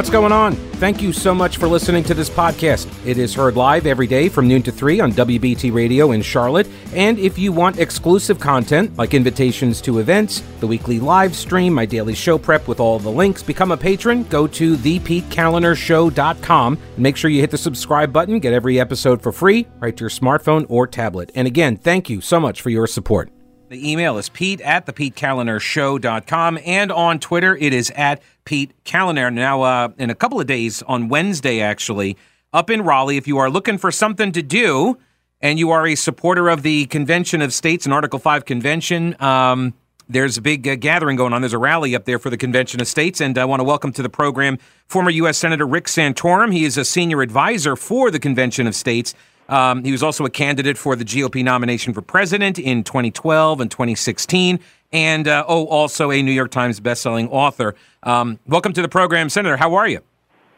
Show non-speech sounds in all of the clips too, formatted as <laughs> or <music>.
What's going on? Thank you so much for listening to this podcast. It is heard live every day from noon to 3 on WBT Radio in Charlotte. And if you want exclusive content like invitations to events, the weekly live stream, my daily show prep with all the links, become a patron, go to thepetekalinershow.com. Make sure you hit the subscribe button, get every episode for free right to your smartphone or tablet. And again, thank you so much for your support. The email is pete at thepetekalinershow.com. And on Twitter, it is at Pete Kaliner. Now, uh, in a couple of days, on Wednesday, actually, up in Raleigh, if you are looking for something to do and you are a supporter of the Convention of States and Article 5 Convention, um, there's a big uh, gathering going on. There's a rally up there for the Convention of States, and I want to welcome to the program former U.S. Senator Rick Santorum. He is a senior advisor for the Convention of States. Um, he was also a candidate for the GOP nomination for president in 2012 and 2016, and uh, oh, also a New York Times bestselling author. Um, welcome to the program, Senator. How are you?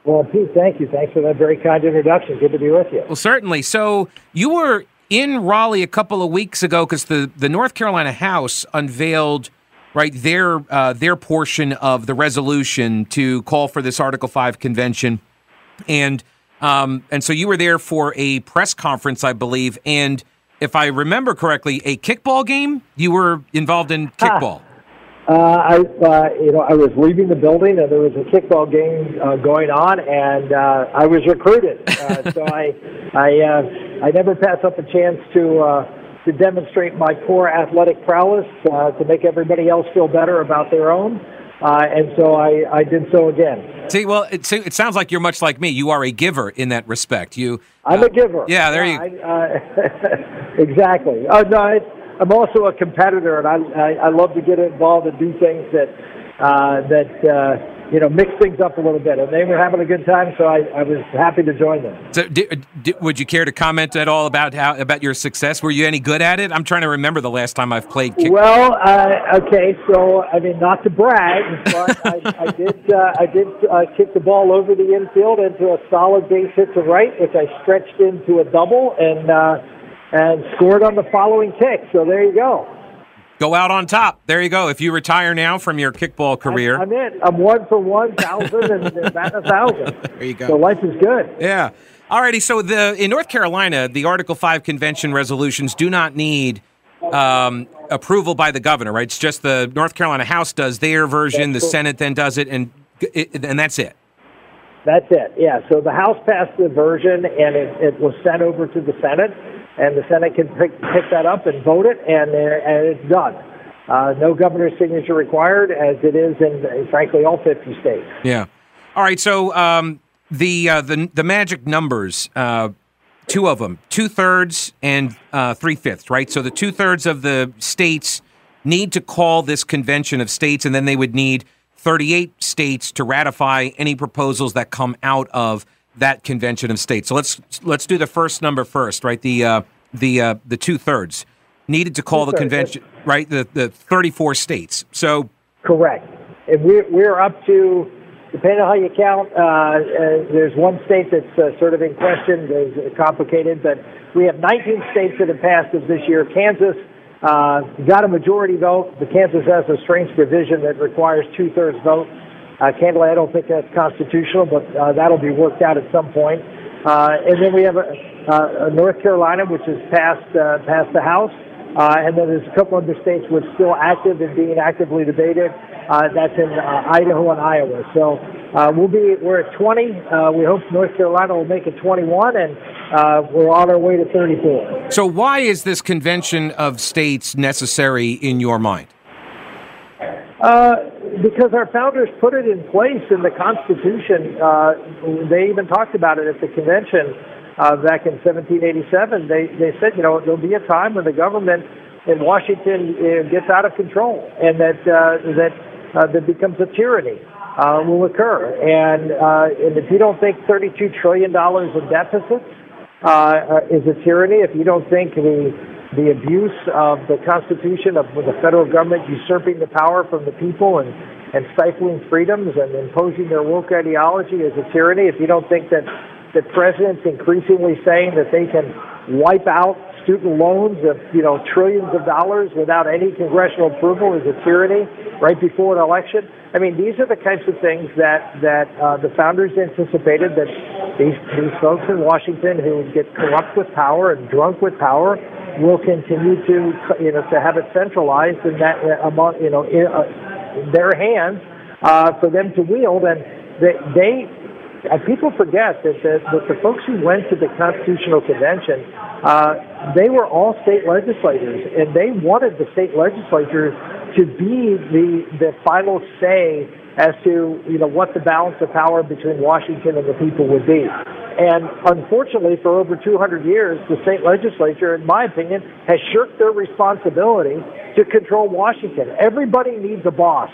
Well, Pete, thank you. Thanks for that very kind introduction. Good to be with you. Well, certainly. So you were in Raleigh a couple of weeks ago because the, the North Carolina House unveiled right their uh, their portion of the resolution to call for this Article Five convention, and um, and so you were there for a press conference, I believe, and if I remember correctly, a kickball game. You were involved in kickball. Uh, I, uh, you know, I was leaving the building, and there was a kickball game uh, going on, and uh, I was recruited. Uh, so <laughs> I, I, uh, I never pass up a chance to uh, to demonstrate my poor athletic prowess uh, to make everybody else feel better about their own. Uh, and so I, I did so again. See, well, it, it sounds like you're much like me. You are a giver in that respect. You, I'm uh, a giver. Yeah, there you. I, uh, <laughs> exactly. Uh, no, I, I'm also a competitor, and I, I, I love to get involved and do things that uh, that uh, you know, mix things up a little bit. And they were having a good time, so I, I was happy to join them. So, would you care to comment at all about how about your success? Were you any good at it? I'm trying to remember the last time I've played. Kick- well, uh, okay, so I mean, not to brag, but I, I <laughs> did uh, I did uh, kick the ball over the infield into a solid base hit to right, which I stretched into a double and uh, and scored on the following kick. So there you go go out on top. There you go. If you retire now from your kickball career, I'm, I'm in. I'm one for one thousand and bat a thousand. <laughs> There you go. So life is good. Yeah. Alrighty. So the in North Carolina, the Article Five convention resolutions do not need um, approval by the governor. Right? It's just the North Carolina House does their version, that's the cool. Senate then does it, and it, and that's it. That's it. Yeah. So the House passed the version, and it, it was sent over to the Senate and the Senate can pick, pick that up and vote it, and, uh, and it's done. Uh, no governor's signature required, as it is in, frankly, all 50 states. Yeah. All right. So um, the, uh, the the magic numbers, uh, two of them, two thirds and uh, three fifths, right? So the two thirds of the states need to call this convention of states, and then they would need 38 states to ratify any proposals that come out of that convention of states. So let's let's do the first number first, right? The uh, the uh, the two thirds needed to call the convention, right? The the 34 states. So correct, and we're we're up to. Depending on how you count, uh, uh, there's one state that's uh, sort of in question. It's complicated, but we have 19 states that have passed it this year. Kansas uh, got a majority vote, The Kansas has a strange provision that requires two-thirds vote. Uh, candidly, I don't think that's constitutional, but uh, that'll be worked out at some point. Uh, and then we have a, uh, North Carolina, which has passed uh, passed the House, uh, and then there's a couple other states which are still active and being actively debated. Uh, that's in uh, Idaho and Iowa. So uh, we'll be we're at 20. Uh, we hope North Carolina will make it 21, and uh, we're on our way to 34. So why is this convention of states necessary in your mind? Uh, because our founders put it in place in the Constitution. Uh, they even talked about it at the convention uh, back in 1787. They they said, you know, there'll be a time when the government in Washington uh, gets out of control, and that uh, that uh, that becomes a tyranny uh, will occur. And uh, and if you don't think 32 trillion dollars in deficits uh, is a tyranny, if you don't think the the abuse of the Constitution of the federal government usurping the power from the people and, and stifling freedoms and imposing their woke ideology as a tyranny, if you don't think that the president's increasingly saying that they can wipe out student loans of you know trillions of dollars without any congressional approval is a tyranny, right before an election. I mean, these are the types of things that that uh, the founders anticipated that these these folks in Washington who get corrupt with power and drunk with power will continue to you know to have it centralized in that uh, among you know in, uh, their hands uh, for them to wield, and they, they uh, people forget that the, that the folks who went to the Constitutional Convention, uh, they were all state legislators, and they wanted the state legislatures to be the the final say as to you know what the balance of power between Washington and the people would be. And unfortunately, for over 200 years, the state legislature, in my opinion, has shirked their responsibility to control Washington. Everybody needs a boss,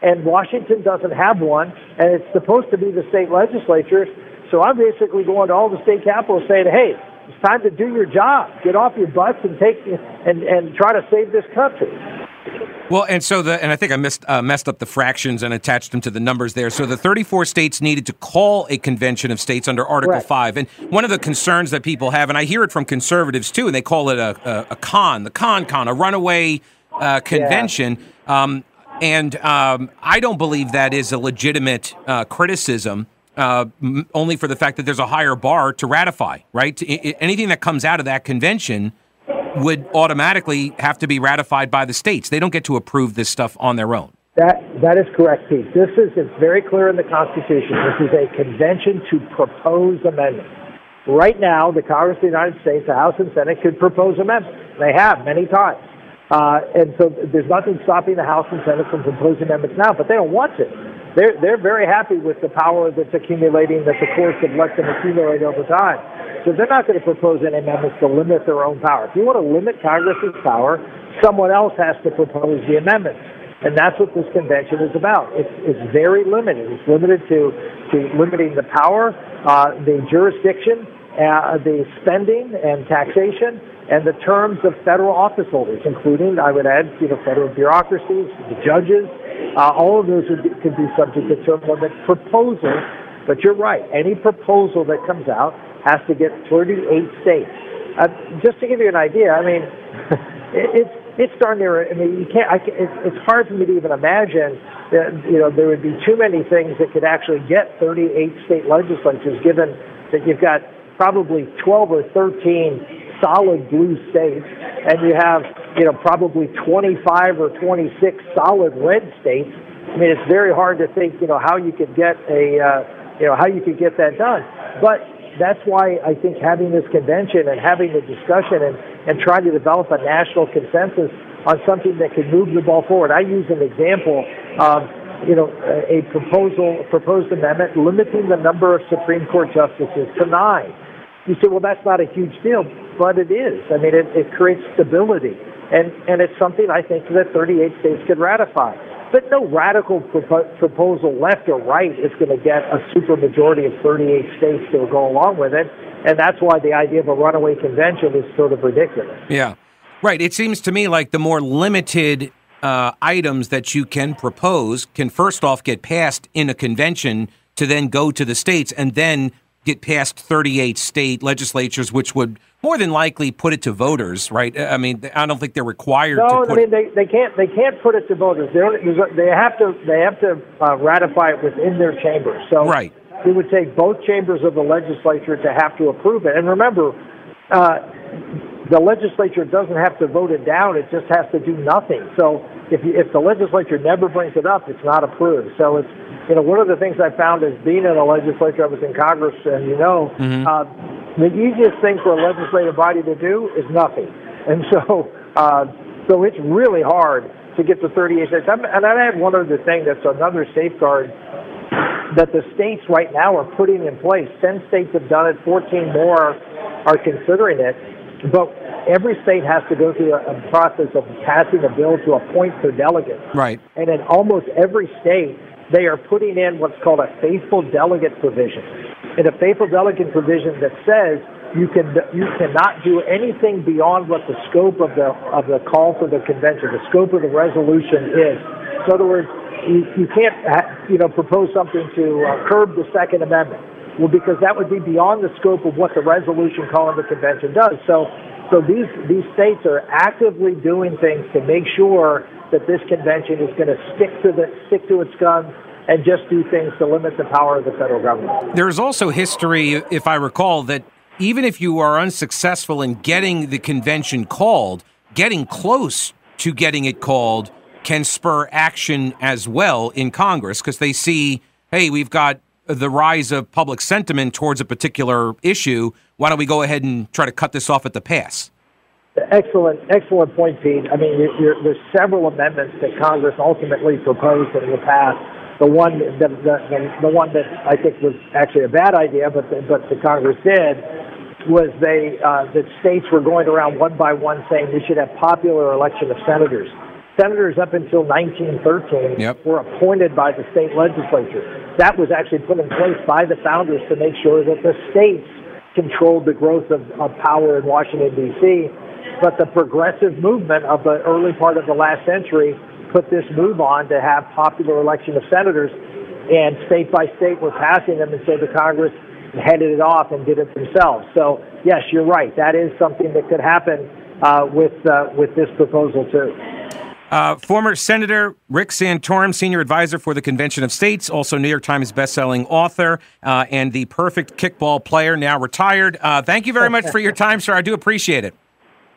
and Washington doesn't have one, and it's supposed to be the state legislature. So I'm basically going to all the state capitals saying, hey, it's time to do your job. Get off your butts and take and, and try to save this country. Well, and so the and I think I missed uh, messed up the fractions and attached them to the numbers there. So the 34 states needed to call a convention of states under Article right. Five, and one of the concerns that people have, and I hear it from conservatives too, and they call it a, a, a con, the con con, a runaway uh, convention. Yeah. Um, and um, I don't believe that is a legitimate uh, criticism. Uh, m- only for the fact that there's a higher bar to ratify, right? I- I- anything that comes out of that convention would automatically have to be ratified by the states. They don't get to approve this stuff on their own. That that is correct, Pete. This is it's very clear in the Constitution. This is a convention to propose amendments. Right now, the Congress of the United States, the House and Senate, could propose amendments. They have many times. Uh, and so there's nothing stopping the House and Senate from proposing amendments now, but they don't want to. They're, they're very happy with the power that's accumulating, that the courts have let them accumulate over time. So they're not going to propose any amendments to limit their own power. If you want to limit Congress's power, someone else has to propose the amendments. And that's what this convention is about. It's, it's very limited. It's limited to, to limiting the power, uh, the jurisdiction, uh, the spending and taxation, and the terms of federal office holders, including, I would add, you know, federal bureaucracies, the judges. Uh, all of those be, could be subject to term limit proposals. But you're right. Any proposal that comes out has to get 38 states. Uh, just to give you an idea, I mean, <laughs> it, it's it's darn near. I mean, you can't. I, it's, it's hard for me to even imagine that you know there would be too many things that could actually get 38 state legislatures, given that you've got probably 12 or 13 solid blue states, and you have you know probably 25 or 26 solid red states. I mean, it's very hard to think you know how you could get a uh, you know how you could get that done, but that's why I think having this convention and having the discussion and, and trying to develop a national consensus on something that can move the ball forward. I use an example of, you know, a proposal, a proposed amendment limiting the number of Supreme Court justices to nine. You say, well, that's not a huge deal, but it is. I mean, it, it creates stability, and and it's something I think that 38 states could ratify. But no radical propo- proposal, left or right, is going to get a supermajority of 38 states to go along with it. And that's why the idea of a runaway convention is sort of ridiculous. Yeah. Right. It seems to me like the more limited uh, items that you can propose can first off get passed in a convention to then go to the states and then get past 38 state legislatures, which would more than likely put it to voters, right? I mean, I don't think they're required. No, to I mean they, they can't they can't put it to voters. They they have to they have to uh, ratify it within their chambers. So right. it would take both chambers of the legislature to have to approve it. And remember. Uh, the legislature doesn't have to vote it down; it just has to do nothing. So, if you, if the legislature never brings it up, it's not approved. So, it's you know, one of the things I found is being in the legislature, I was in Congress, and you know, mm-hmm. uh, the easiest thing for a legislative body to do is nothing. And so, uh, so it's really hard to get to 38 states. I'm, and I have one other thing that's another safeguard that the states right now are putting in place. 10 states have done it, 14 more are considering it. But every state has to go through a, a process of passing a bill to appoint their delegates. Right. And in almost every state, they are putting in what's called a faithful delegate provision. And a faithful delegate provision that says you can you cannot do anything beyond what the scope of the of the call for the convention, the scope of the resolution is. In other words, you, you can't you know propose something to uh, curb the Second Amendment. Well, because that would be beyond the scope of what the resolution calling the convention does. So, so these these states are actively doing things to make sure that this convention is going to stick to the stick to its guns and just do things to limit the power of the federal government. There's also history, if I recall, that even if you are unsuccessful in getting the convention called, getting close to getting it called can spur action as well in Congress because they see, hey, we've got the rise of public sentiment towards a particular issue. Why don't we go ahead and try to cut this off at the pass? Excellent, excellent point, Pete. I mean, you're, you're, there's several amendments that Congress ultimately proposed in the past the one the, the, the, one that I think was actually a bad idea, but the, but the Congress did was they uh, that states were going around one by one saying we should have popular election of senators. Senators up until 1913 yep. were appointed by the state legislature. That was actually put in place by the founders to make sure that the states controlled the growth of, of power in Washington D.C. But the progressive movement of the early part of the last century put this move on to have popular election of senators, and state by state were passing them, and so the Congress headed it off and did it themselves. So yes, you're right. That is something that could happen uh, with uh, with this proposal too. Uh, former Senator Rick Santorum, senior advisor for the Convention of States, also New York Times bestselling author, uh, and the perfect kickball player, now retired. Uh, thank you very much for your time, sir. I do appreciate it.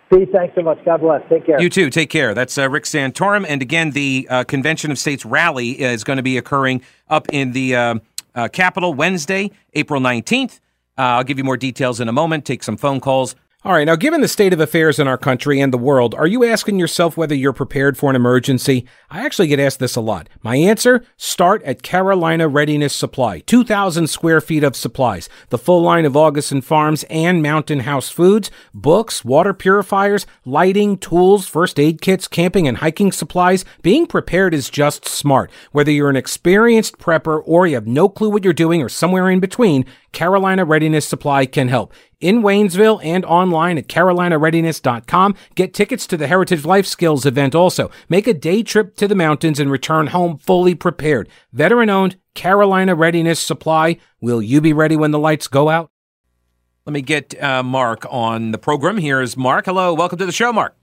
Pete, thanks so much. God bless. Take care. You too. Take care. That's uh, Rick Santorum. And again, the uh, Convention of States rally is going to be occurring up in the uh, uh Capitol Wednesday, April 19th. Uh, I'll give you more details in a moment. Take some phone calls. All right, now, given the state of affairs in our country and the world, are you asking yourself whether you're prepared for an emergency? I actually get asked this a lot. My answer start at Carolina Readiness Supply 2,000 square feet of supplies, the full line of Augason Farms and Mountain House Foods, books, water purifiers, lighting, tools, first aid kits, camping and hiking supplies. Being prepared is just smart. Whether you're an experienced prepper or you have no clue what you're doing or somewhere in between, Carolina Readiness Supply can help. In Waynesville and online at carolinareadiness.com. Get tickets to the Heritage Life Skills event also. Make a day trip to the mountains and return home fully prepared. Veteran owned Carolina Readiness Supply. Will you be ready when the lights go out? Let me get uh, Mark on the program. Here is Mark. Hello. Welcome to the show, Mark.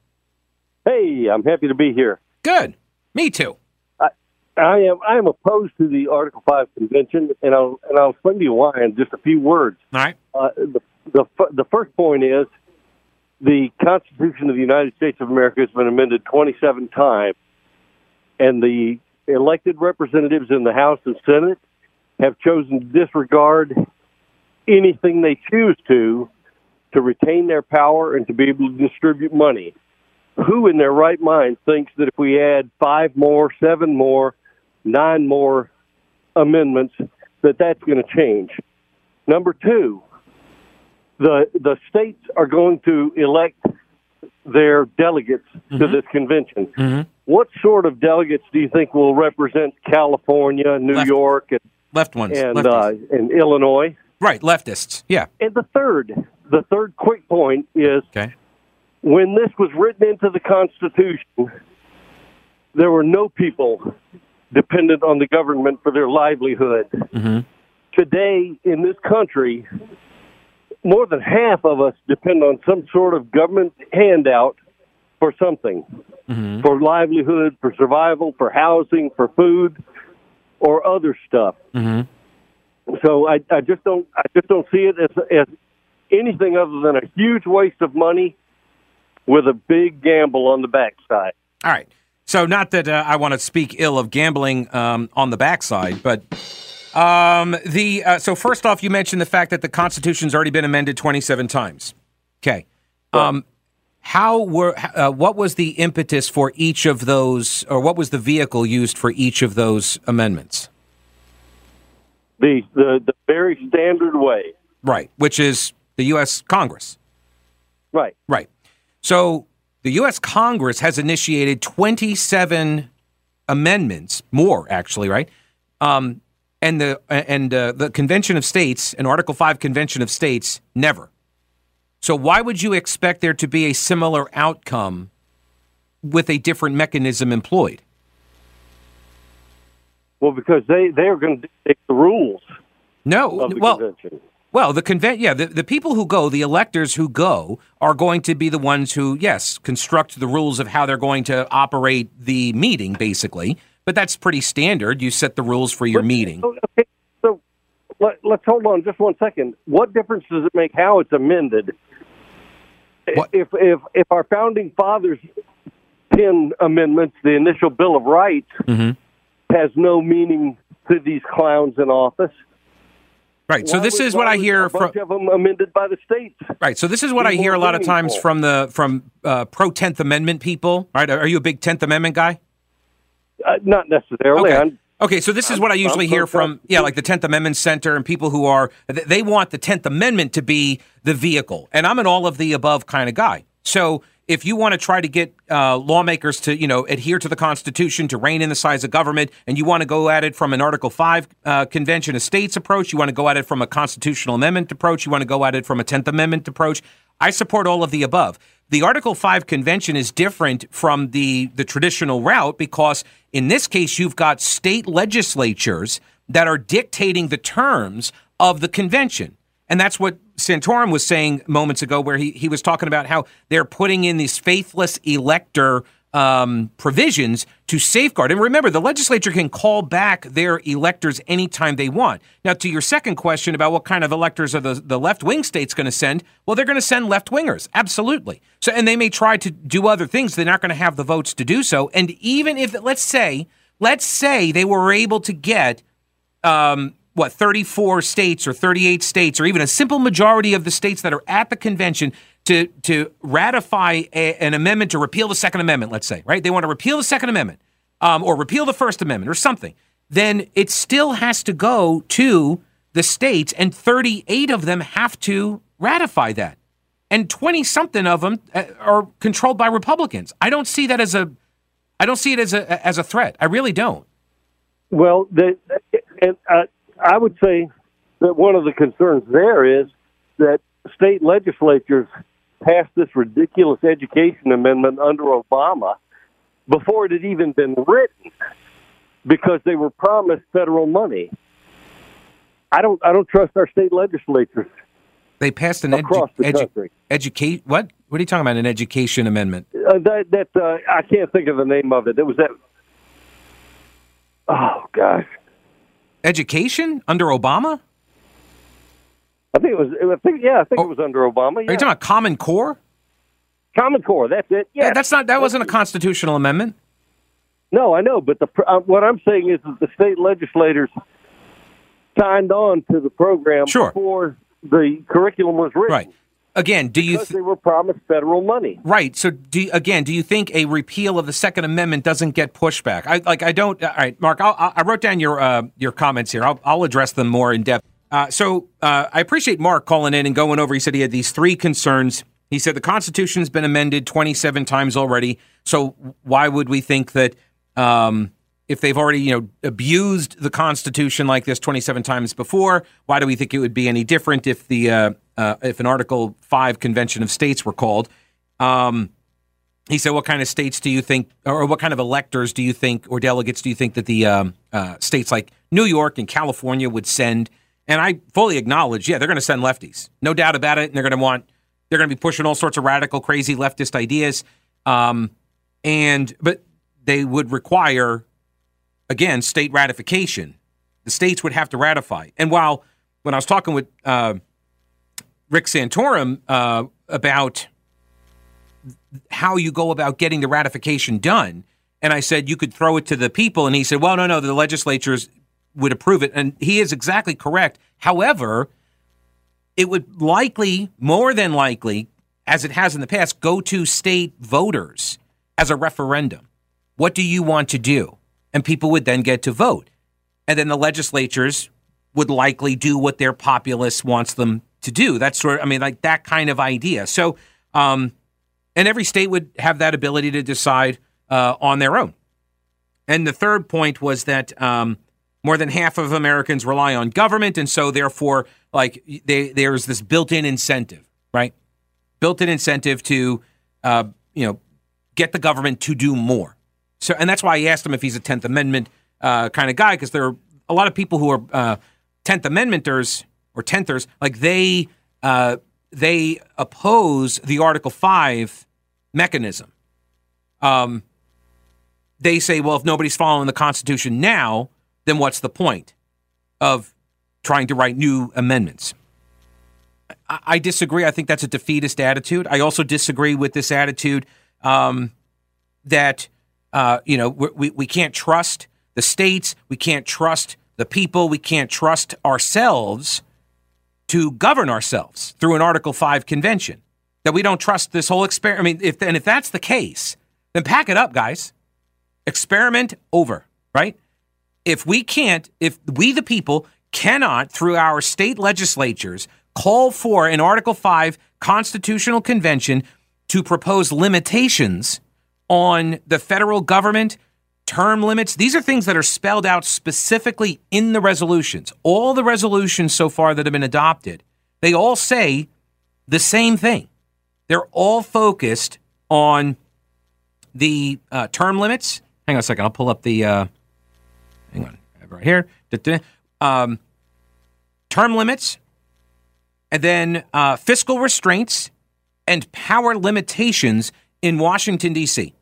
Hey, I'm happy to be here. Good. Me too. I am I am opposed to the Article Five convention, and I'll and I'll explain to you why in just a few words. All right. Uh, the, the the first point is the Constitution of the United States of America has been amended 27 times, and the elected representatives in the House and Senate have chosen to disregard anything they choose to to retain their power and to be able to distribute money. Who in their right mind thinks that if we add five more, seven more, nine more amendments, that that's going to change. Number two, the the states are going to elect their delegates mm-hmm. to this convention. Mm-hmm. What sort of delegates do you think will represent California, New left, York, and left ones, and uh, and Illinois? Right, leftists. Yeah. And the third, the third quick point is okay. when this was written into the Constitution, there were no people dependent on the government for their livelihood. Mm-hmm. Today, in this country, more than half of us depend on some sort of government handout for something mm-hmm. for livelihood, for survival, for housing, for food, or other stuff. Mm-hmm. So I, I just don't I just don't see it as, as anything other than a huge waste of money with a big gamble on the backside. All right. So, not that uh, I want to speak ill of gambling um, on the backside, but um, the uh, so first off, you mentioned the fact that the Constitution's already been amended 27 times. Okay, um, how were uh, what was the impetus for each of those, or what was the vehicle used for each of those amendments? The the, the very standard way, right? Which is the U.S. Congress, right? Right. So the U.S. Congress has initiated 27 amendments, more actually, right? Um, and the and uh, the Convention of States, an Article Five Convention of States, never. So why would you expect there to be a similar outcome with a different mechanism employed? Well, because they they are going to dictate the rules. No, the well, convention. Well, the convent, yeah, the, the people who go, the electors who go, are going to be the ones who, yes, construct the rules of how they're going to operate the meeting, basically. But that's pretty standard. You set the rules for your meeting. Okay, so let, us hold on just one second. What difference does it make how it's amended? What? If if if our founding fathers pen amendments, the initial Bill of Rights Mhm. has no meaning to these clowns in office. Right. So Why this was- is what I hear from. of them amended by the states. Right. So this is what I hear a lot of times for. from the from uh, pro Tenth Amendment people. Right. Are you a big Tenth Amendment guy? Uh, not necessarily. Okay. I'm, Okay, so this is what I usually I'm hear from, yeah, like the Tenth Amendment Center and people who are they want the Tenth Amendment to be the vehicle, and I'm an all of the above kind of guy. So if you want to try to get uh, lawmakers to, you know, adhere to the Constitution, to rein in the size of government, and you want to go at it from an Article Five uh, Convention of States approach, you want to go at it from a constitutional amendment approach, you want to go at it from a Tenth Amendment approach. I support all of the above. The Article 5 convention is different from the, the traditional route because in this case, you've got state legislatures that are dictating the terms of the convention. And that's what Santorum was saying moments ago, where he, he was talking about how they're putting in these faithless elector um, provisions to safeguard. And remember, the legislature can call back their electors anytime they want. Now, to your second question about what kind of electors are the, the left wing states going to send, well, they're going to send left wingers, absolutely. So, and they may try to do other things. They're not going to have the votes to do so. And even if, let's say, let's say they were able to get um, what 34 states or 38 states or even a simple majority of the states that are at the convention to to ratify a, an amendment to repeal the Second Amendment. Let's say right, they want to repeal the Second Amendment um, or repeal the First Amendment or something. Then it still has to go to the states, and 38 of them have to ratify that, and 20 something of them uh, are controlled by Republicans. I don't see that as a I don't see it as a as a threat. I really don't. Well, the, uh, I would say that one of the concerns there is that state legislatures passed this ridiculous education amendment under Obama before it had even been written because they were promised federal money. I don't. I don't trust our state legislatures. They passed an edu- Across the edu- country. educate what? What are you talking about? An education amendment? Uh, that that uh, I can't think of the name of it. It was that. Oh gosh, Education under Obama? I think it was. I think yeah, I think it was under Obama. Are you talking about Common Core? Common Core. That's it. Yeah, that's not. That wasn't a constitutional amendment. No, I know, but the uh, what I'm saying is that the state legislators signed on to the program Sure. before the curriculum was written. Right. Again, do you th- they were promised federal money. right? So, do you- again, do you think a repeal of the Second Amendment doesn't get pushback? I like. I don't. All right, Mark. I'll, I I wrote down your uh, your comments here. I'll, I'll address them more in depth. Uh, so, uh, I appreciate Mark calling in and going over. He said he had these three concerns. He said the Constitution's been amended 27 times already. So, why would we think that? Um, if they've already, you know, abused the Constitution like this 27 times before, why do we think it would be any different if the uh, uh, if an Article Five Convention of States were called? Um, he said, "What kind of states do you think, or what kind of electors do you think, or delegates do you think that the um, uh, states like New York and California would send?" And I fully acknowledge, yeah, they're going to send lefties, no doubt about it, and they're going to want, they're going to be pushing all sorts of radical, crazy leftist ideas, um, and but they would require again, state ratification. The states would have to ratify. And while when I was talking with uh, Rick Santorum uh, about how you go about getting the ratification done, and I said you could throw it to the people, and he said, "Well, no, no, the legislatures would approve it," and he is exactly correct. However, it would likely, more than likely, as it has in the past, go to state voters as a referendum. What do you want to do? And people would then get to vote. And then the legislatures would likely do what their populace wants them to do. That's sort of, I mean, like that kind of idea. So, um, and every state would have that ability to decide uh, on their own. And the third point was that um, more than half of Americans rely on government, and so therefore, like they, there's this built-in incentive, right? Built-in incentive to, uh, you know, get the government to do more. So, and that's why I asked him if he's a Tenth Amendment uh, kind of guy, because there are a lot of people who are uh, Tenth Amendmenters or tenthers, like they uh, they oppose the Article Five mechanism. Um, they say, well, if nobody's following the Constitution now, then what's the point of trying to write new amendments? I, disagree. I think that's a defeatist attitude. I also disagree with this attitude um, that uh, you know we we can't trust the states, we can't trust the people, we can't trust ourselves to govern ourselves through an Article Five convention. That we don't trust this whole experiment. I mean, if and if that's the case, then pack it up, guys. Experiment over, right? If we can't, if we the people cannot, through our state legislatures, call for an Article 5 constitutional convention to propose limitations on the federal government, term limits. These are things that are spelled out specifically in the resolutions. All the resolutions so far that have been adopted, they all say the same thing. They're all focused on the uh, term limits. Hang on a second. I'll pull up the. Uh, hang on. Right here. Um, term limits, and then uh, fiscal restraints and power limitations in Washington, D.C.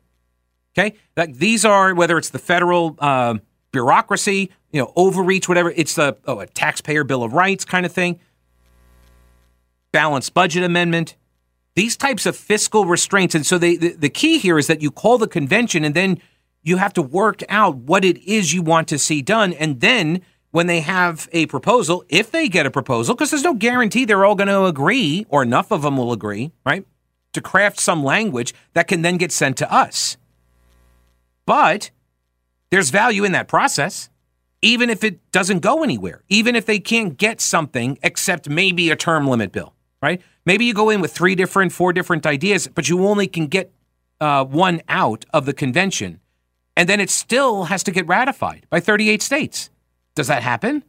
Okay? Like these are, whether it's the federal uh, bureaucracy, you know, overreach, whatever, it's the, oh, a taxpayer bill of rights kind of thing, balanced budget amendment, these types of fiscal restraints. And so they, the, the key here is that you call the convention and then you have to work out what it is you want to see done. And then when they have a proposal, if they get a proposal, because there's no guarantee they're all going to agree or enough of them will agree, right? To craft some language that can then get sent to us. But there's value in that process, even if it doesn't go anywhere, even if they can't get something except maybe a term limit bill, right? Maybe you go in with three different, four different ideas, but you only can get uh, one out of the convention. And then it still has to get ratified by 38 states. Does that happen?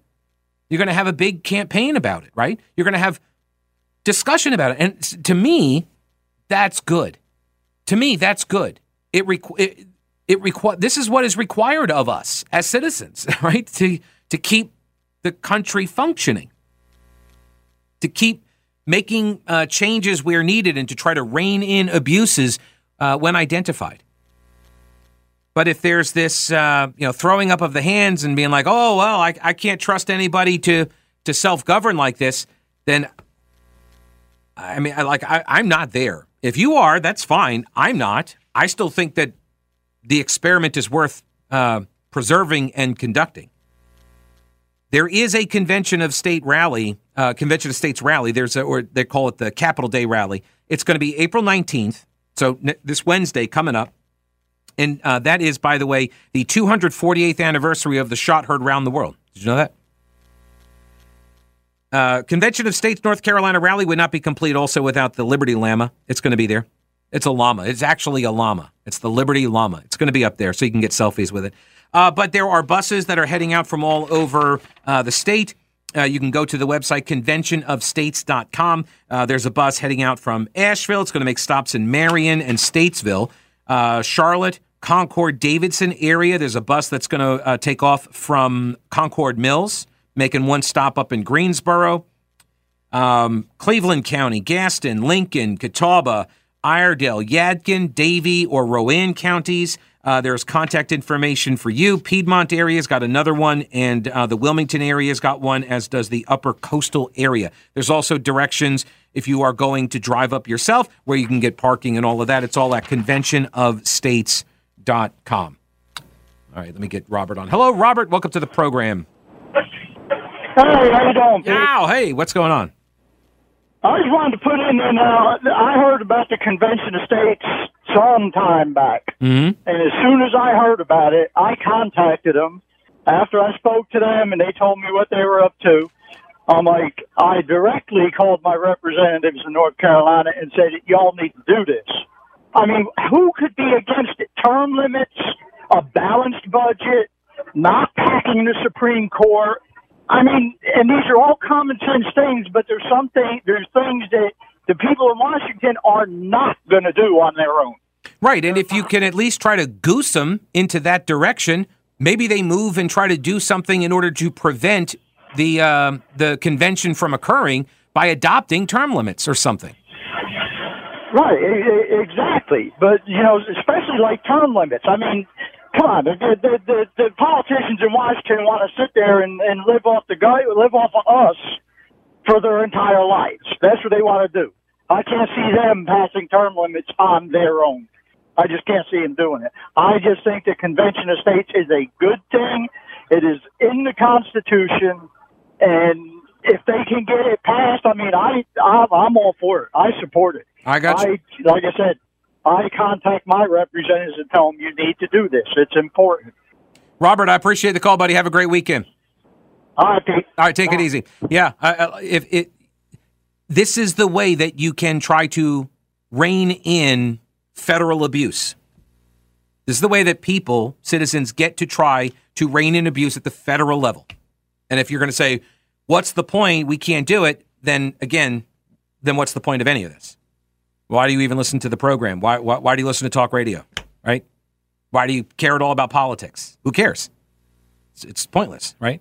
You're going to have a big campaign about it, right? You're going to have discussion about it. And to me, that's good. To me, that's good. It, requ- it, it requ- this is what is required of us as citizens, <laughs> right? To, to keep the country functioning, to keep making uh, changes where needed and to try to rein in abuses uh, when identified. But if there's this, uh, you know, throwing up of the hands and being like, "Oh well, I, I can't trust anybody to to self govern like this," then I mean, I, like I, I'm not there. If you are, that's fine. I'm not. I still think that the experiment is worth uh, preserving and conducting. There is a convention of state rally, uh, convention of states rally. There's a, or they call it the Capital Day rally. It's going to be April 19th. So n- this Wednesday coming up. And uh, that is, by the way, the 248th anniversary of the shot heard around the world. Did you know that? Uh, Convention of States North Carolina rally would not be complete also without the Liberty Llama. It's going to be there. It's a llama. It's actually a llama. It's the Liberty Llama. It's going to be up there so you can get selfies with it. Uh, but there are buses that are heading out from all over uh, the state. Uh, you can go to the website conventionofstates.com. Uh, there's a bus heading out from Asheville. It's going to make stops in Marion and Statesville, uh, Charlotte, Concord, Davidson area. There's a bus that's going to uh, take off from Concord Mills, making one stop up in Greensboro. Um, Cleveland County, Gaston, Lincoln, Catawba, Iredell, Yadkin, Davie, or Rowan counties. Uh, there's contact information for you. Piedmont area's got another one, and uh, the Wilmington area's got one, as does the upper coastal area. There's also directions if you are going to drive up yourself where you can get parking and all of that. It's all at conventionofstates.com. All right, let me get Robert on. Hello, Robert. Welcome to the program. Hey, how you doing, Pete? Wow, hey, what's going on? I just wanted to put in, and uh, I heard about the Convention of States some time back. Mm-hmm. And as soon as I heard about it, I contacted them after I spoke to them and they told me what they were up to. I'm like, I directly called my representatives in North Carolina and said, y'all need to do this. I mean, who could be against it? Term limits, a balanced budget, not packing the Supreme Court. I mean, and these are all common sense things, but there's something, there's things that the people in Washington are not going to do on their own. Right. And if you can at least try to goose them into that direction, maybe they move and try to do something in order to prevent the uh, the convention from occurring by adopting term limits or something. Right, exactly. But you know, especially like term limits. I mean, come on, the the the, the politicians in Washington want to sit there and, and live off the guy, live off of us for their entire lives. That's what they want to do. I can't see them passing term limits on their own. I just can't see them doing it. I just think the Convention of States is a good thing. It is in the Constitution, and if they can get it passed, I mean, I I'm all for it. I support it. I got you. I, like I said, I contact my representatives and tell them you need to do this. It's important. Robert, I appreciate the call, buddy. Have a great weekend. All right, Pete. All right, take it easy. Yeah, uh, if it, this is the way that you can try to rein in federal abuse. This is the way that people, citizens, get to try to rein in abuse at the federal level. And if you're going to say, what's the point? We can't do it. Then again, then what's the point of any of this? Why do you even listen to the program? Why, why, why do you listen to talk radio? Right? Why do you care at all about politics? Who cares? It's, it's pointless, right?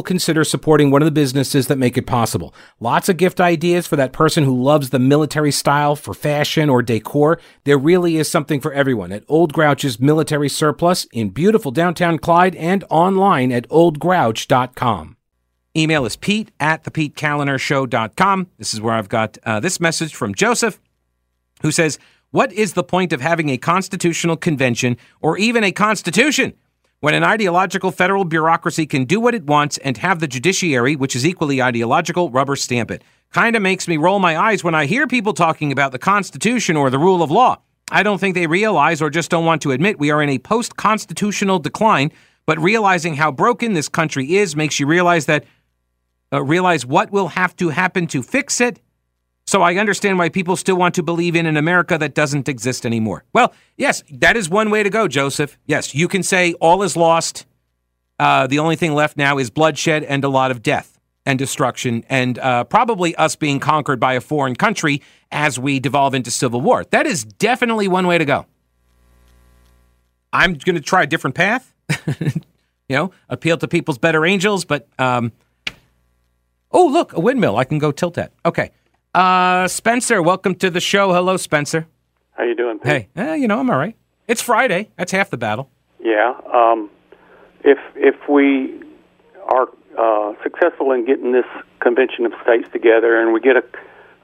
will consider supporting one of the businesses that make it possible. Lots of gift ideas for that person who loves the military style for fashion or decor. There really is something for everyone at Old Grouch's Military Surplus in beautiful downtown Clyde and online at oldgrouch.com. Email is pete at thepetekalinershow.com. This is where I've got uh, this message from Joseph, who says, What is the point of having a constitutional convention or even a constitution? When an ideological federal bureaucracy can do what it wants and have the judiciary, which is equally ideological, rubber stamp it. Kind of makes me roll my eyes when I hear people talking about the Constitution or the rule of law. I don't think they realize or just don't want to admit we are in a post constitutional decline, but realizing how broken this country is makes you realize that uh, realize what will have to happen to fix it so I understand why people still want to believe in an America that doesn't exist anymore. Well, yes, that is one way to go, Joseph. Yes, you can say all is lost. Uh, the only thing left now is bloodshed and a lot of death and destruction, and uh, probably us being conquered by a foreign country as we devolve into civil war. That is definitely one way to go. I'm going to try a different path. <laughs> you know, appeal to people's better angels, but um, oh, look, a windmill. I can go tilt at. Okay. Uh, Spencer, welcome to the show. Hello, Spencer. How you doing? Pete? Hey, eh, you know I'm all right. It's Friday. That's half the battle. Yeah. Um, if if we are uh, successful in getting this convention of states together, and we get a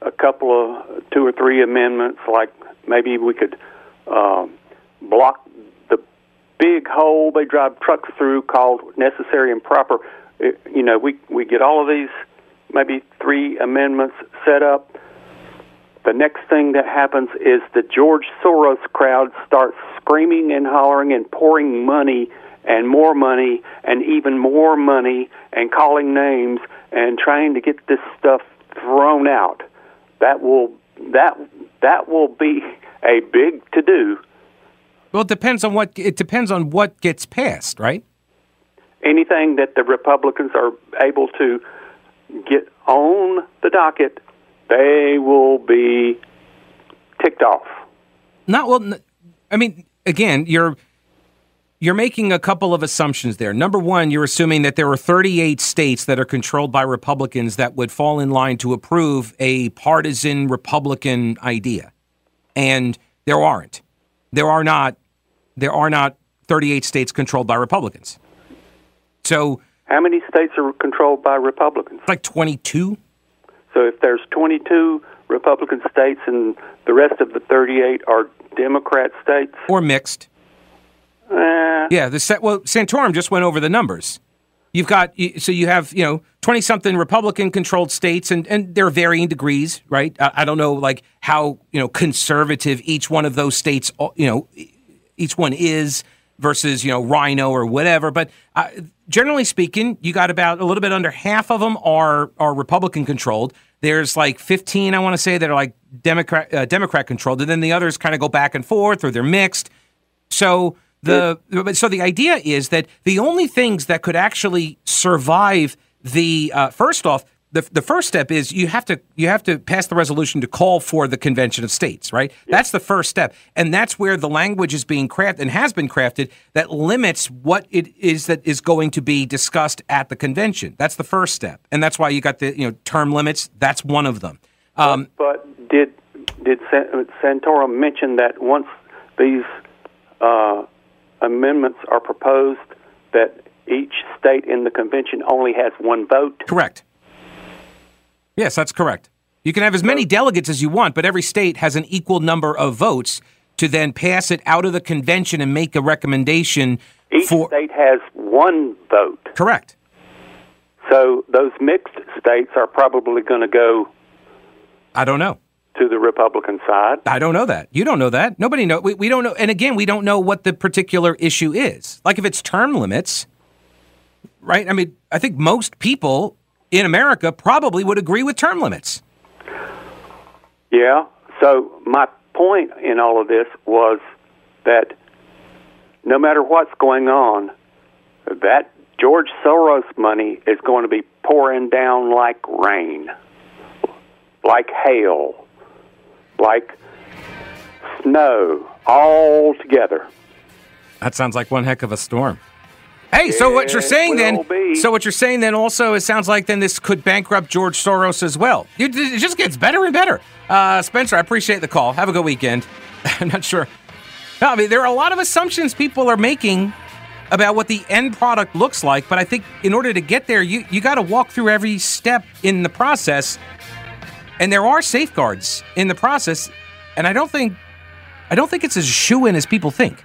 a couple of two or three amendments, like maybe we could um, block the big hole they drive trucks through called necessary and proper. It, you know, we we get all of these maybe three amendments set up. The next thing that happens is the George Soros crowd starts screaming and hollering and pouring money and more money and even more money and calling names and trying to get this stuff thrown out. That will that that will be a big to do. Well, it depends on what it depends on what gets passed, right? Anything that the Republicans are able to get on the docket, they will be ticked off. Not well. I mean, again, you're you're making a couple of assumptions there. Number one, you're assuming that there are 38 states that are controlled by Republicans that would fall in line to approve a partisan Republican idea, and there aren't. There are not. There are not 38 states controlled by Republicans. So how many states are controlled by Republicans? Like 22. So if there's 22 Republican states and the rest of the 38 are Democrat states, or mixed. Uh, yeah, the set. Well, Santorum just went over the numbers. You've got so you have you know twenty something Republican controlled states, and and there are varying degrees, right? I, I, don't know like how you know conservative each one of those states, you know, each one is. versus you know RINO or whatever. But uh, generally speaking, you got about a little bit under half of them are are Republican controlled. There's like 15, I want to say, that are like Democrat uh, Democrat controlled, and then the others kind of go back and forth or they're mixed. So the so the idea is that the only things that could actually survive the uh, first off the, the first step is you have to you have to pass the resolution to call for the convention of states right? That's the first step. And that's where the language is being crafted and has been crafted that limits what it is that is going to be discussed at the convention. That's the first step. And that's why you got the you know term limits. That's one of them. Um, but, but, did did Santorum mention that once these uh, amendments are proposed that each state in the convention only has one vote? Correct Yes, that's correct. You can have as many delegates as you want, but every state has an equal number of votes to then pass it out of the convention and make a recommendation. Each for... state has one vote. Correct. So those mixed states are probably going to go. I don't know. To the Republican side. I don't know that. You don't know that. Nobody know. We, we don't know. And again, we don't know what the particular issue is. Like if it's term limits, right? I mean, I think most people in America probably would agree with term limits. Yeah. So my point in all of this was that no matter what's going on, that George Soros money is going to be pouring down like rain, like hail, like snow, all together. That sounds like one heck of a storm. Hey, so what you're saying then? Be. So what you're saying then? Also, it sounds like then this could bankrupt George Soros as well. It, it just gets better and better. Uh, Spencer, I appreciate the call. Have a good weekend. <laughs> I'm not sure. No, I mean there are a lot of assumptions people are making about what the end product looks like, but I think in order to get there, you you got to walk through every step in the process, and there are safeguards in the process, and I don't think I don't think it's as shoe in as people think.